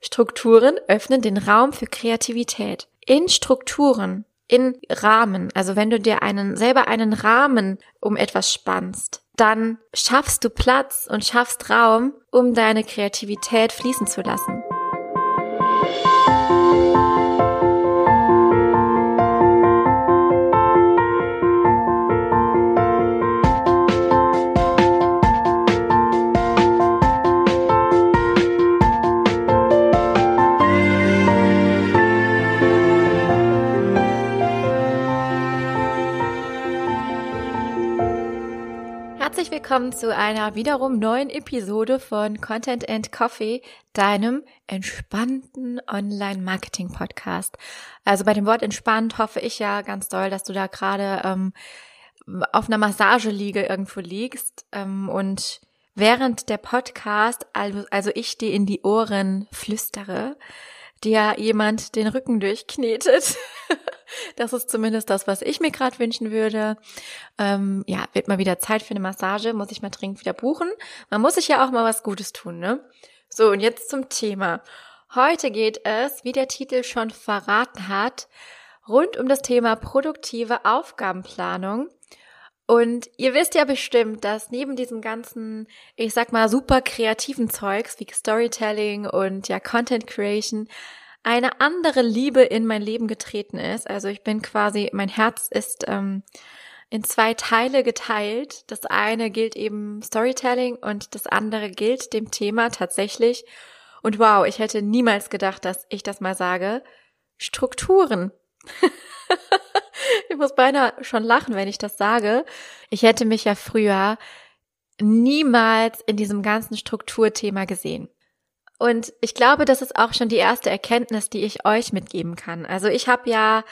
Strukturen öffnen den Raum für Kreativität. In Strukturen, in Rahmen, also wenn du dir einen, selber einen Rahmen um etwas spannst, dann schaffst du Platz und schaffst Raum, um deine Kreativität fließen zu lassen. Willkommen zu einer wiederum neuen Episode von Content and Coffee, deinem entspannten Online-Marketing-Podcast. Also bei dem Wort entspannt hoffe ich ja ganz doll, dass du da gerade ähm, auf einer Massageliege irgendwo liegst ähm, und während der Podcast, also, also ich dir in die Ohren flüstere, dir jemand den Rücken durchknetet. Das ist zumindest das, was ich mir gerade wünschen würde. Ähm, ja, wird mal wieder Zeit für eine Massage, muss ich mal dringend wieder buchen. Man muss sich ja auch mal was Gutes tun, ne? So, und jetzt zum Thema. Heute geht es, wie der Titel schon verraten hat, rund um das Thema produktive Aufgabenplanung. Und ihr wisst ja bestimmt, dass neben diesem ganzen, ich sag mal, super kreativen Zeugs wie Storytelling und ja Content Creation eine andere Liebe in mein Leben getreten ist. Also ich bin quasi, mein Herz ist ähm, in zwei Teile geteilt. Das eine gilt eben Storytelling und das andere gilt dem Thema tatsächlich. Und wow, ich hätte niemals gedacht, dass ich das mal sage. Strukturen. ich muss beinahe schon lachen, wenn ich das sage. Ich hätte mich ja früher niemals in diesem ganzen Strukturthema gesehen. Und ich glaube, das ist auch schon die erste Erkenntnis, die ich euch mitgeben kann. Also ich habe ja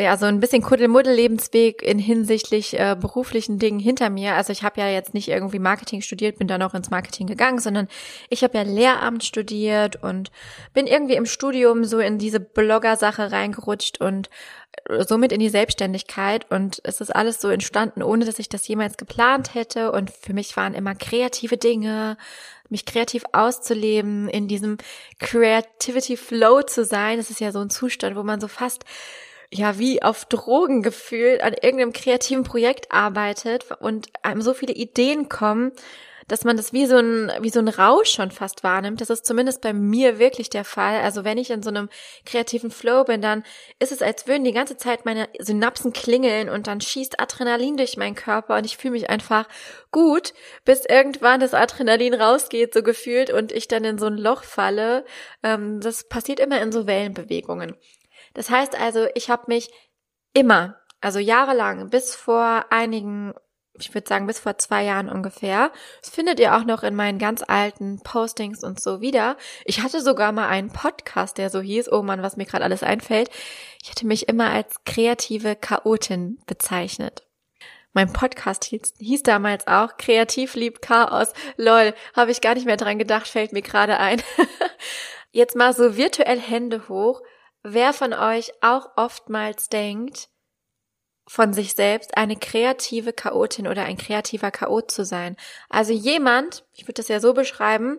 ja so ein bisschen Kuddelmuddel-Lebensweg in hinsichtlich äh, beruflichen Dingen hinter mir. Also ich habe ja jetzt nicht irgendwie Marketing studiert, bin dann auch ins Marketing gegangen, sondern ich habe ja Lehramt studiert und bin irgendwie im Studium so in diese Blogger-Sache reingerutscht und äh, somit in die Selbstständigkeit. Und es ist alles so entstanden, ohne dass ich das jemals geplant hätte. Und für mich waren immer kreative Dinge, mich kreativ auszuleben, in diesem Creativity Flow zu sein. Das ist ja so ein Zustand, wo man so fast ja wie auf Drogen gefühlt an irgendeinem kreativen Projekt arbeitet und einem so viele Ideen kommen dass man das wie so ein, wie so ein Rausch schon fast wahrnimmt. Das ist zumindest bei mir wirklich der Fall. Also wenn ich in so einem kreativen Flow bin, dann ist es, als würden die ganze Zeit meine Synapsen klingeln und dann schießt Adrenalin durch meinen Körper und ich fühle mich einfach gut, bis irgendwann das Adrenalin rausgeht, so gefühlt, und ich dann in so ein Loch falle. Ähm, das passiert immer in so Wellenbewegungen. Das heißt also, ich habe mich immer, also jahrelang, bis vor einigen ich würde sagen bis vor zwei Jahren ungefähr. Das findet ihr auch noch in meinen ganz alten Postings und so wieder. Ich hatte sogar mal einen Podcast, der so hieß, oh Mann, was mir gerade alles einfällt. Ich hatte mich immer als kreative Chaotin bezeichnet. Mein Podcast hieß, hieß damals auch Kreativ liebt Chaos. Lol, habe ich gar nicht mehr dran gedacht, fällt mir gerade ein. Jetzt mal so virtuell Hände hoch. Wer von euch auch oftmals denkt, von sich selbst eine kreative Chaotin oder ein kreativer Chaot zu sein. Also jemand, ich würde das ja so beschreiben,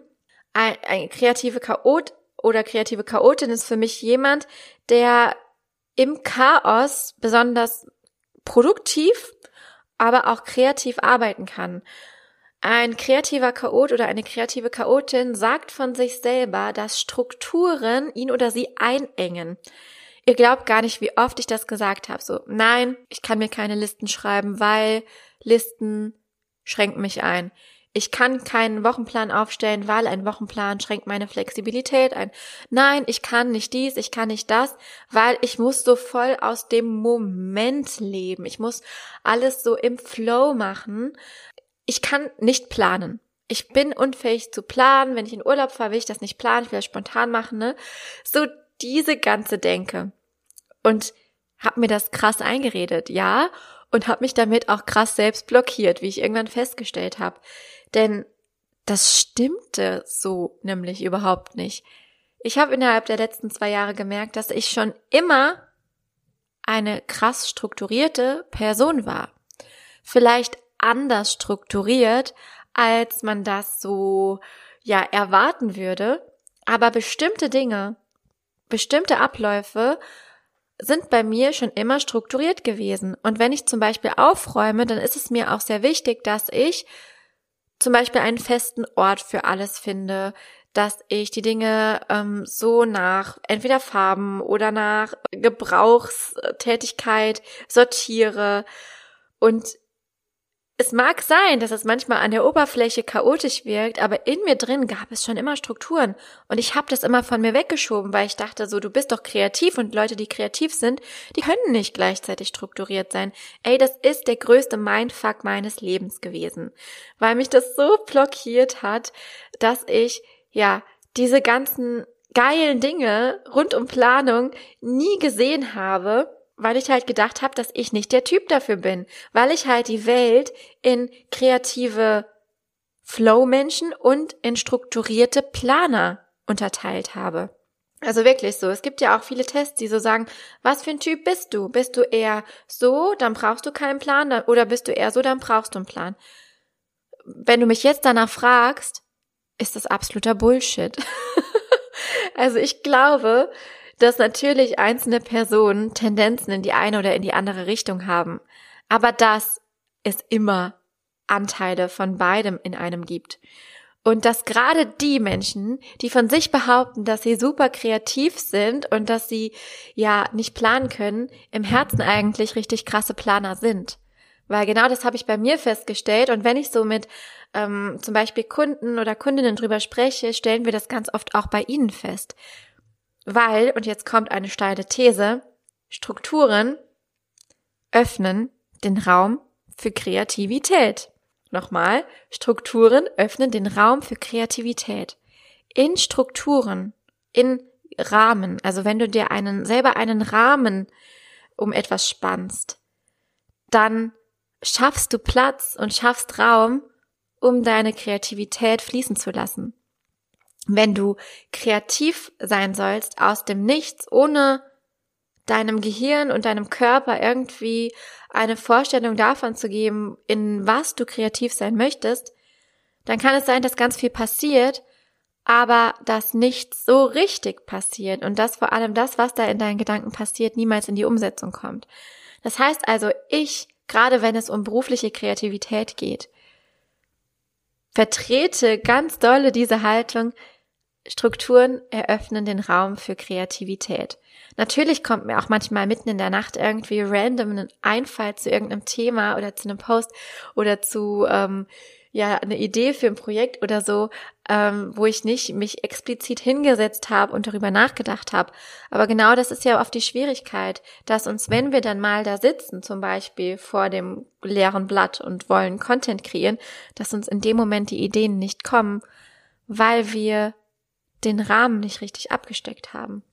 ein, ein kreative Chaot oder kreative Chaotin ist für mich jemand, der im Chaos besonders produktiv, aber auch kreativ arbeiten kann. Ein kreativer Chaot oder eine kreative Chaotin sagt von sich selber, dass Strukturen ihn oder sie einengen. Ihr glaubt gar nicht, wie oft ich das gesagt habe. So, nein, ich kann mir keine Listen schreiben, weil Listen schränken mich ein. Ich kann keinen Wochenplan aufstellen, weil ein Wochenplan schränkt meine Flexibilität ein. Nein, ich kann nicht dies, ich kann nicht das, weil ich muss so voll aus dem Moment leben. Ich muss alles so im Flow machen. Ich kann nicht planen. Ich bin unfähig zu planen. Wenn ich in Urlaub fahre, will ich das nicht planen. Ich will das spontan machen, ne? So diese ganze Denke und habe mir das krass eingeredet, ja, und habe mich damit auch krass selbst blockiert, wie ich irgendwann festgestellt habe. Denn das stimmte so nämlich überhaupt nicht. Ich habe innerhalb der letzten zwei Jahre gemerkt, dass ich schon immer eine krass strukturierte Person war. Vielleicht anders strukturiert, als man das so ja erwarten würde, Aber bestimmte Dinge, bestimmte Abläufe sind bei mir schon immer strukturiert gewesen. Und wenn ich zum Beispiel aufräume, dann ist es mir auch sehr wichtig, dass ich zum Beispiel einen festen Ort für alles finde, dass ich die Dinge ähm, so nach entweder Farben oder nach Gebrauchstätigkeit sortiere und es mag sein, dass es manchmal an der Oberfläche chaotisch wirkt, aber in mir drin gab es schon immer Strukturen und ich habe das immer von mir weggeschoben, weil ich dachte so, du bist doch kreativ und Leute, die kreativ sind, die können nicht gleichzeitig strukturiert sein. Ey, das ist der größte Mindfuck meines Lebens gewesen, weil mich das so blockiert hat, dass ich ja diese ganzen geilen Dinge rund um Planung nie gesehen habe weil ich halt gedacht habe, dass ich nicht der Typ dafür bin, weil ich halt die Welt in kreative Flow-Menschen und in strukturierte Planer unterteilt habe. Also wirklich so. Es gibt ja auch viele Tests, die so sagen, was für ein Typ bist du? Bist du eher so, dann brauchst du keinen Plan, oder bist du eher so, dann brauchst du einen Plan. Wenn du mich jetzt danach fragst, ist das absoluter Bullshit. also ich glaube, dass natürlich einzelne Personen Tendenzen in die eine oder in die andere Richtung haben, aber dass es immer Anteile von beidem in einem gibt. Und dass gerade die Menschen, die von sich behaupten, dass sie super kreativ sind und dass sie ja nicht planen können, im Herzen eigentlich richtig krasse Planer sind. Weil genau das habe ich bei mir festgestellt. Und wenn ich so mit ähm, zum Beispiel Kunden oder Kundinnen drüber spreche, stellen wir das ganz oft auch bei ihnen fest. Weil, und jetzt kommt eine steile These, Strukturen öffnen den Raum für Kreativität. Nochmal, Strukturen öffnen den Raum für Kreativität. In Strukturen, in Rahmen, also wenn du dir einen, selber einen Rahmen um etwas spannst, dann schaffst du Platz und schaffst Raum, um deine Kreativität fließen zu lassen wenn du kreativ sein sollst aus dem Nichts, ohne deinem Gehirn und deinem Körper irgendwie eine Vorstellung davon zu geben, in was du kreativ sein möchtest, dann kann es sein, dass ganz viel passiert, aber dass nichts so richtig passiert und dass vor allem das, was da in deinen Gedanken passiert, niemals in die Umsetzung kommt. Das heißt also, ich, gerade wenn es um berufliche Kreativität geht, vertrete ganz dolle diese Haltung, Strukturen eröffnen den Raum für Kreativität. Natürlich kommt mir auch manchmal mitten in der Nacht irgendwie random ein Einfall zu irgendeinem Thema oder zu einem Post oder zu ähm, ja eine Idee für ein Projekt oder so, ähm, wo ich nicht mich explizit hingesetzt habe und darüber nachgedacht habe. Aber genau das ist ja oft die Schwierigkeit, dass uns, wenn wir dann mal da sitzen, zum Beispiel vor dem leeren Blatt und wollen Content kreieren, dass uns in dem Moment die Ideen nicht kommen, weil wir den Rahmen nicht richtig abgesteckt haben.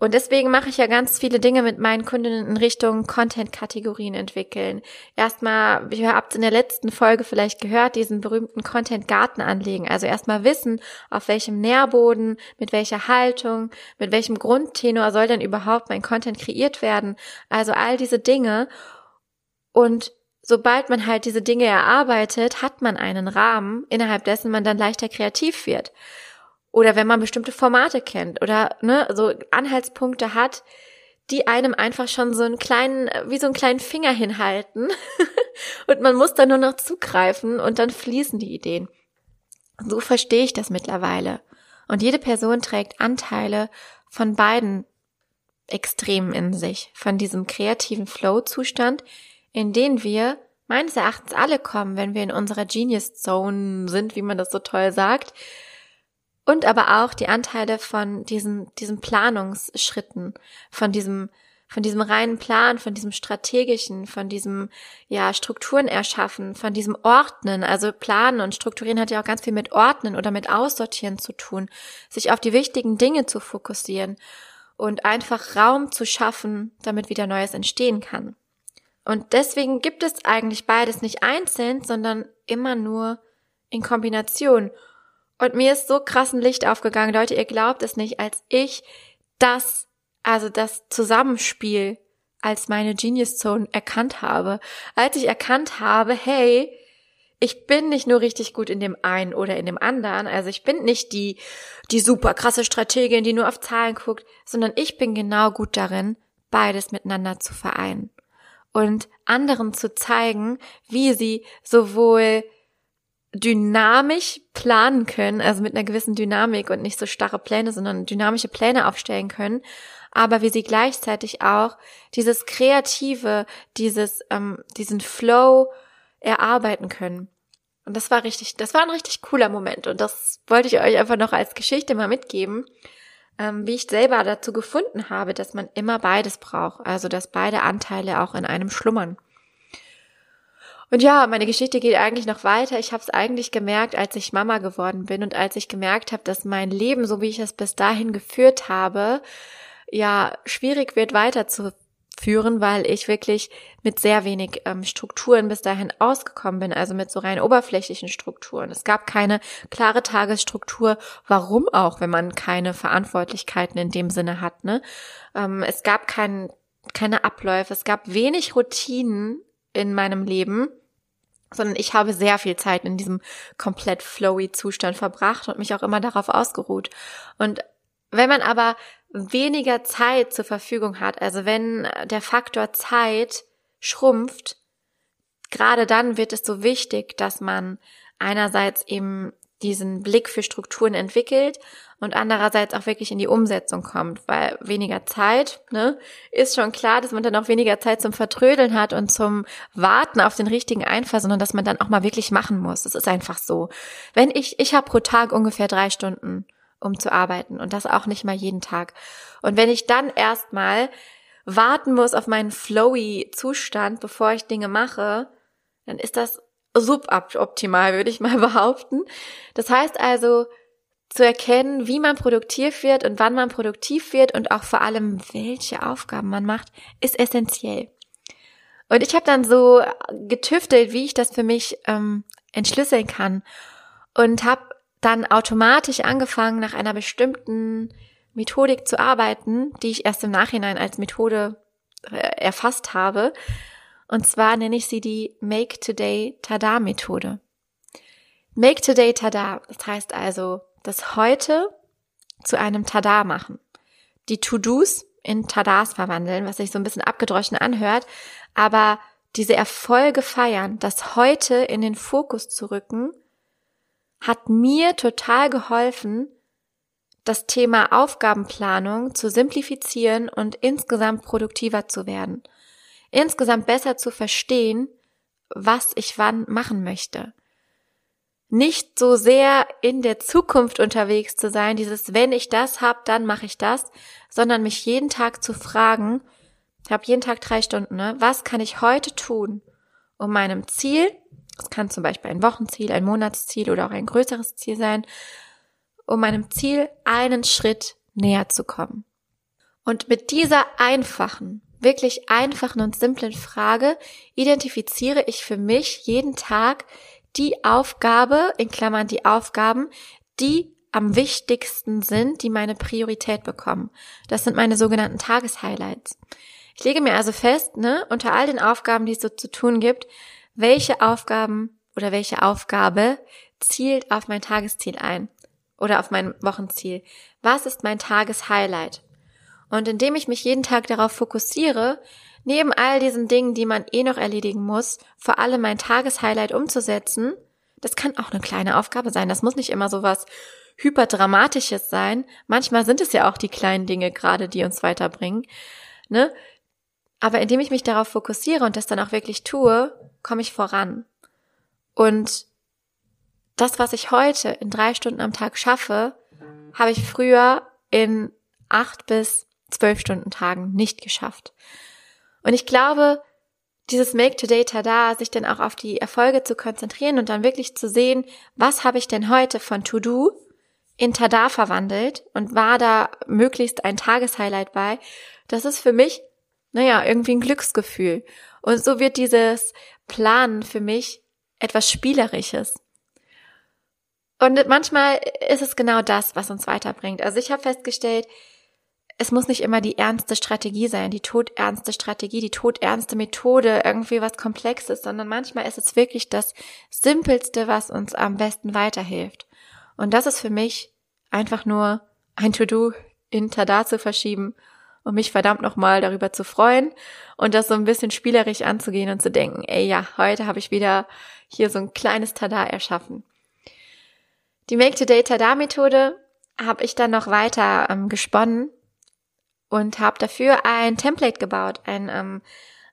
Und deswegen mache ich ja ganz viele Dinge mit meinen Kundinnen in Richtung Content-Kategorien entwickeln. Erstmal, ihr habt in der letzten Folge vielleicht gehört, diesen berühmten Content-Garten anlegen. Also erstmal wissen, auf welchem Nährboden, mit welcher Haltung, mit welchem Grundtenor soll denn überhaupt mein Content kreiert werden. Also all diese Dinge. Und sobald man halt diese Dinge erarbeitet, hat man einen Rahmen, innerhalb dessen man dann leichter kreativ wird. Oder wenn man bestimmte Formate kennt oder ne, so Anhaltspunkte hat, die einem einfach schon so einen kleinen, wie so einen kleinen Finger hinhalten. und man muss dann nur noch zugreifen und dann fließen die Ideen. So verstehe ich das mittlerweile. Und jede Person trägt Anteile von beiden Extremen in sich. Von diesem kreativen Flow-Zustand, in den wir meines Erachtens alle kommen, wenn wir in unserer Genius Zone sind, wie man das so toll sagt und aber auch die Anteile von diesen, diesen Planungsschritten, von diesem, von diesem reinen Plan, von diesem strategischen, von diesem, ja, Strukturen erschaffen, von diesem Ordnen. Also Planen und Strukturieren hat ja auch ganz viel mit Ordnen oder mit Aussortieren zu tun, sich auf die wichtigen Dinge zu fokussieren und einfach Raum zu schaffen, damit wieder Neues entstehen kann. Und deswegen gibt es eigentlich beides nicht einzeln, sondern immer nur in Kombination. Und mir ist so krass ein Licht aufgegangen, Leute, ihr glaubt es nicht, als ich das, also das Zusammenspiel als meine Genius Zone erkannt habe, als ich erkannt habe, hey, ich bin nicht nur richtig gut in dem einen oder in dem anderen. Also ich bin nicht die, die super krasse Strategin, die nur auf Zahlen guckt, sondern ich bin genau gut darin, beides miteinander zu vereinen und anderen zu zeigen, wie sie sowohl dynamisch planen können, also mit einer gewissen Dynamik und nicht so starre Pläne, sondern dynamische Pläne aufstellen können, aber wie sie gleichzeitig auch dieses Kreative, dieses, ähm, diesen Flow erarbeiten können. Und das war richtig, das war ein richtig cooler Moment. Und das wollte ich euch einfach noch als Geschichte mal mitgeben, ähm, wie ich selber dazu gefunden habe, dass man immer beides braucht. Also, dass beide Anteile auch in einem schlummern. Und ja, meine Geschichte geht eigentlich noch weiter. Ich habe es eigentlich gemerkt, als ich Mama geworden bin und als ich gemerkt habe, dass mein Leben, so wie ich es bis dahin geführt habe, ja schwierig wird weiterzuführen, weil ich wirklich mit sehr wenig ähm, Strukturen bis dahin ausgekommen bin, also mit so rein oberflächlichen Strukturen. Es gab keine klare Tagesstruktur, warum auch, wenn man keine Verantwortlichkeiten in dem Sinne hat. Ne? Ähm, es gab kein, keine Abläufe, es gab wenig Routinen in meinem Leben sondern ich habe sehr viel Zeit in diesem komplett flowy Zustand verbracht und mich auch immer darauf ausgeruht. Und wenn man aber weniger Zeit zur Verfügung hat, also wenn der Faktor Zeit schrumpft, gerade dann wird es so wichtig, dass man einerseits eben diesen Blick für Strukturen entwickelt und andererseits auch wirklich in die Umsetzung kommt, weil weniger Zeit, ne, ist schon klar, dass man dann auch weniger Zeit zum Vertrödeln hat und zum Warten auf den richtigen Einfall, sondern dass man dann auch mal wirklich machen muss. Das ist einfach so. Wenn ich, ich habe pro Tag ungefähr drei Stunden um zu arbeiten und das auch nicht mal jeden Tag. Und wenn ich dann erstmal warten muss auf meinen flowy Zustand, bevor ich Dinge mache, dann ist das suboptimal, würde ich mal behaupten. Das heißt also, zu erkennen, wie man produktiv wird und wann man produktiv wird und auch vor allem, welche Aufgaben man macht, ist essentiell. Und ich habe dann so getüftelt, wie ich das für mich ähm, entschlüsseln kann und habe dann automatisch angefangen, nach einer bestimmten Methodik zu arbeiten, die ich erst im Nachhinein als Methode äh, erfasst habe. Und zwar nenne ich sie die Make Today Tada Methode. Make Today Tada, das heißt also, das heute zu einem Tada machen. Die To-Dos in Tadas verwandeln, was sich so ein bisschen abgedroschen anhört, aber diese Erfolge feiern, das heute in den Fokus zu rücken hat mir total geholfen, das Thema Aufgabenplanung zu simplifizieren und insgesamt produktiver zu werden. Insgesamt besser zu verstehen, was ich wann machen möchte. Nicht so sehr in der Zukunft unterwegs zu sein, dieses wenn ich das hab, dann mache ich das, sondern mich jeden Tag zu fragen, ich habe jeden Tag drei Stunden, ne? Was kann ich heute tun, um meinem Ziel es kann zum Beispiel ein Wochenziel, ein Monatsziel oder auch ein größeres Ziel sein, um meinem Ziel einen Schritt näher zu kommen. Und mit dieser einfachen, wirklich einfachen und simplen Frage identifiziere ich für mich jeden Tag die Aufgabe, in Klammern die Aufgaben, die am wichtigsten sind, die meine Priorität bekommen. Das sind meine sogenannten Tageshighlights. Ich lege mir also fest, ne, unter all den Aufgaben, die es so zu tun gibt, welche Aufgaben oder welche Aufgabe zielt auf mein Tagesziel ein oder auf mein Wochenziel? Was ist mein Tageshighlight? Und indem ich mich jeden Tag darauf fokussiere, neben all diesen Dingen, die man eh noch erledigen muss, vor allem mein Tageshighlight umzusetzen, das kann auch eine kleine Aufgabe sein. Das muss nicht immer so was hyperdramatisches sein. Manchmal sind es ja auch die kleinen Dinge gerade, die uns weiterbringen. Ne? Aber indem ich mich darauf fokussiere und das dann auch wirklich tue, komme ich voran. Und das, was ich heute in drei Stunden am Tag schaffe, habe ich früher in acht bis zwölf Stunden Tagen nicht geschafft. Und ich glaube, dieses Make Today Tada, sich dann auch auf die Erfolge zu konzentrieren und dann wirklich zu sehen, was habe ich denn heute von To Do in Tada verwandelt und war da möglichst ein Tageshighlight bei, das ist für mich, naja, irgendwie ein Glücksgefühl. Und so wird dieses Planen für mich etwas Spielerisches. Und manchmal ist es genau das, was uns weiterbringt. Also ich habe festgestellt, es muss nicht immer die ernste Strategie sein, die todernste Strategie, die todernste Methode, irgendwie was Komplexes, sondern manchmal ist es wirklich das Simpelste, was uns am besten weiterhilft. Und das ist für mich einfach nur ein To-Do in Tada zu verschieben und mich verdammt nochmal darüber zu freuen und das so ein bisschen spielerisch anzugehen und zu denken, ey ja, heute habe ich wieder hier so ein kleines Tada erschaffen. Die Make-to-Day Tada-Methode habe ich dann noch weiter ähm, gesponnen und habe dafür ein Template gebaut, ein, ähm,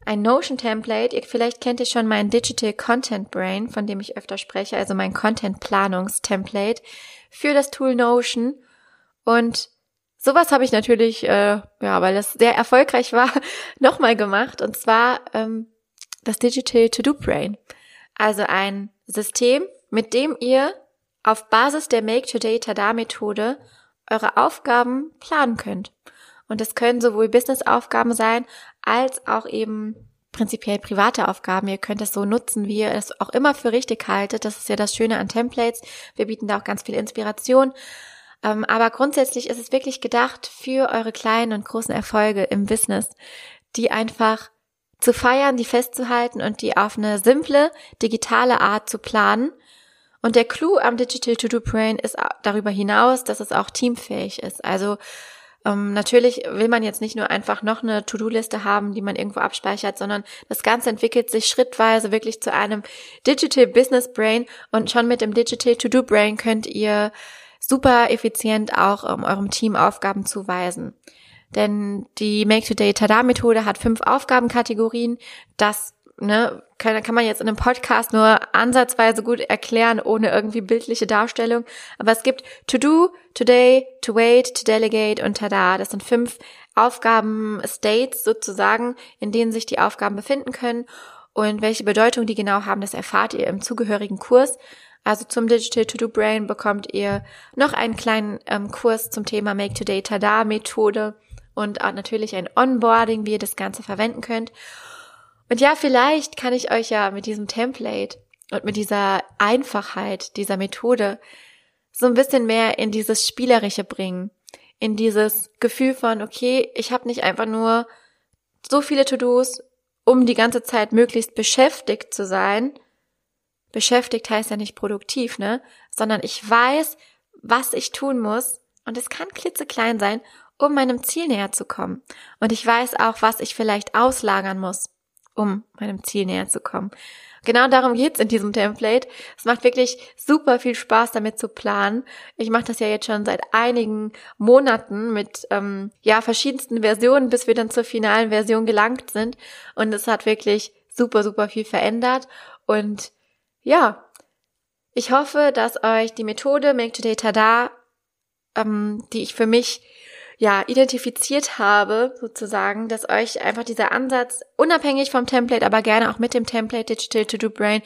ein Notion-Template. Ihr vielleicht kennt ihr schon mein Digital Content Brain, von dem ich öfter spreche, also mein Content-Planungs-Template für das Tool Notion. Und sowas habe ich natürlich, äh, ja, weil das sehr erfolgreich war, nochmal gemacht. Und zwar ähm, das Digital To-Do Brain. Also ein System, mit dem ihr auf Basis der Make-to-Day-Tada-Methode eure Aufgaben planen könnt. Und es können sowohl Business-Aufgaben sein, als auch eben prinzipiell private Aufgaben. Ihr könnt es so nutzen, wie ihr es auch immer für richtig haltet. Das ist ja das Schöne an Templates. Wir bieten da auch ganz viel Inspiration. Ähm, aber grundsätzlich ist es wirklich gedacht für eure kleinen und großen Erfolge im Business, die einfach zu feiern, die festzuhalten und die auf eine simple, digitale Art zu planen. Und der Clou am Digital To-Do Brain ist darüber hinaus, dass es auch teamfähig ist. Also ähm, natürlich will man jetzt nicht nur einfach noch eine To-Do-Liste haben, die man irgendwo abspeichert, sondern das Ganze entwickelt sich schrittweise wirklich zu einem Digital Business Brain und schon mit dem Digital To-Do Brain könnt ihr super effizient auch um, eurem Team Aufgaben zuweisen. Denn die Make-Today-Tada-Methode hat fünf Aufgabenkategorien. Das ne, kann, kann man jetzt in einem Podcast nur ansatzweise gut erklären, ohne irgendwie bildliche Darstellung. Aber es gibt To Do, Today, To Wait, To Delegate und Tada. Das sind fünf Aufgaben-States sozusagen, in denen sich die Aufgaben befinden können. Und welche Bedeutung die genau haben, das erfahrt ihr im zugehörigen Kurs. Also zum Digital To-Do Brain bekommt ihr noch einen kleinen ähm, Kurs zum Thema Make Today Tada Methode und natürlich ein Onboarding, wie ihr das Ganze verwenden könnt. Und ja, vielleicht kann ich euch ja mit diesem Template und mit dieser Einfachheit dieser Methode so ein bisschen mehr in dieses Spielerische bringen, in dieses Gefühl von, okay, ich habe nicht einfach nur so viele To-Dos, um die ganze Zeit möglichst beschäftigt zu sein. Beschäftigt heißt ja nicht produktiv, ne? Sondern ich weiß, was ich tun muss, und es kann klitzeklein sein, um meinem Ziel näher zu kommen. Und ich weiß auch, was ich vielleicht auslagern muss um meinem Ziel näher zu kommen. Genau darum geht's in diesem Template. Es macht wirklich super viel Spaß, damit zu planen. Ich mache das ja jetzt schon seit einigen Monaten mit ähm, ja verschiedensten Versionen, bis wir dann zur finalen Version gelangt sind. Und es hat wirklich super, super viel verändert. Und ja, ich hoffe, dass euch die Methode Make Today Tada, ähm, die ich für mich ja, identifiziert habe, sozusagen, dass euch einfach dieser Ansatz, unabhängig vom Template, aber gerne auch mit dem Template Digital To Do Brain,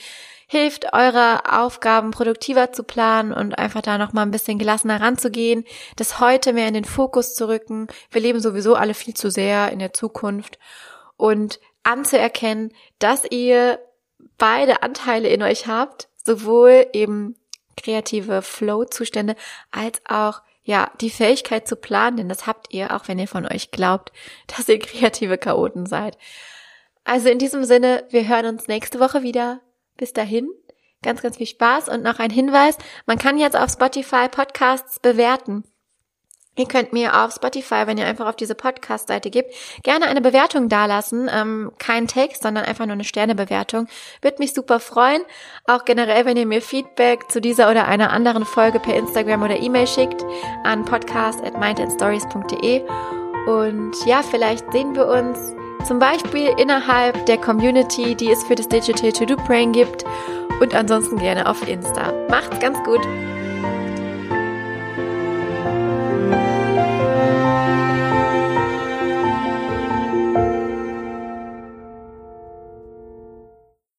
hilft, eure Aufgaben produktiver zu planen und einfach da nochmal ein bisschen gelassener ranzugehen, das heute mehr in den Fokus zu rücken. Wir leben sowieso alle viel zu sehr in der Zukunft und anzuerkennen, dass ihr beide Anteile in euch habt, sowohl eben kreative Flow-Zustände als auch ja, die Fähigkeit zu planen, denn das habt ihr, auch wenn ihr von euch glaubt, dass ihr kreative Chaoten seid. Also in diesem Sinne, wir hören uns nächste Woche wieder. Bis dahin, ganz, ganz viel Spaß und noch ein Hinweis, man kann jetzt auf Spotify Podcasts bewerten. Ihr könnt mir auf Spotify, wenn ihr einfach auf diese Podcast-Seite gibt, gerne eine Bewertung dalassen. Ähm, kein Text, sondern einfach nur eine Sternebewertung. Würde mich super freuen. Auch generell, wenn ihr mir Feedback zu dieser oder einer anderen Folge per Instagram oder E-Mail schickt an podcast at mindandstories.de. Und ja, vielleicht sehen wir uns zum Beispiel innerhalb der Community, die es für das Digital To-Do Brain gibt. Und ansonsten gerne auf Insta. Macht's ganz gut!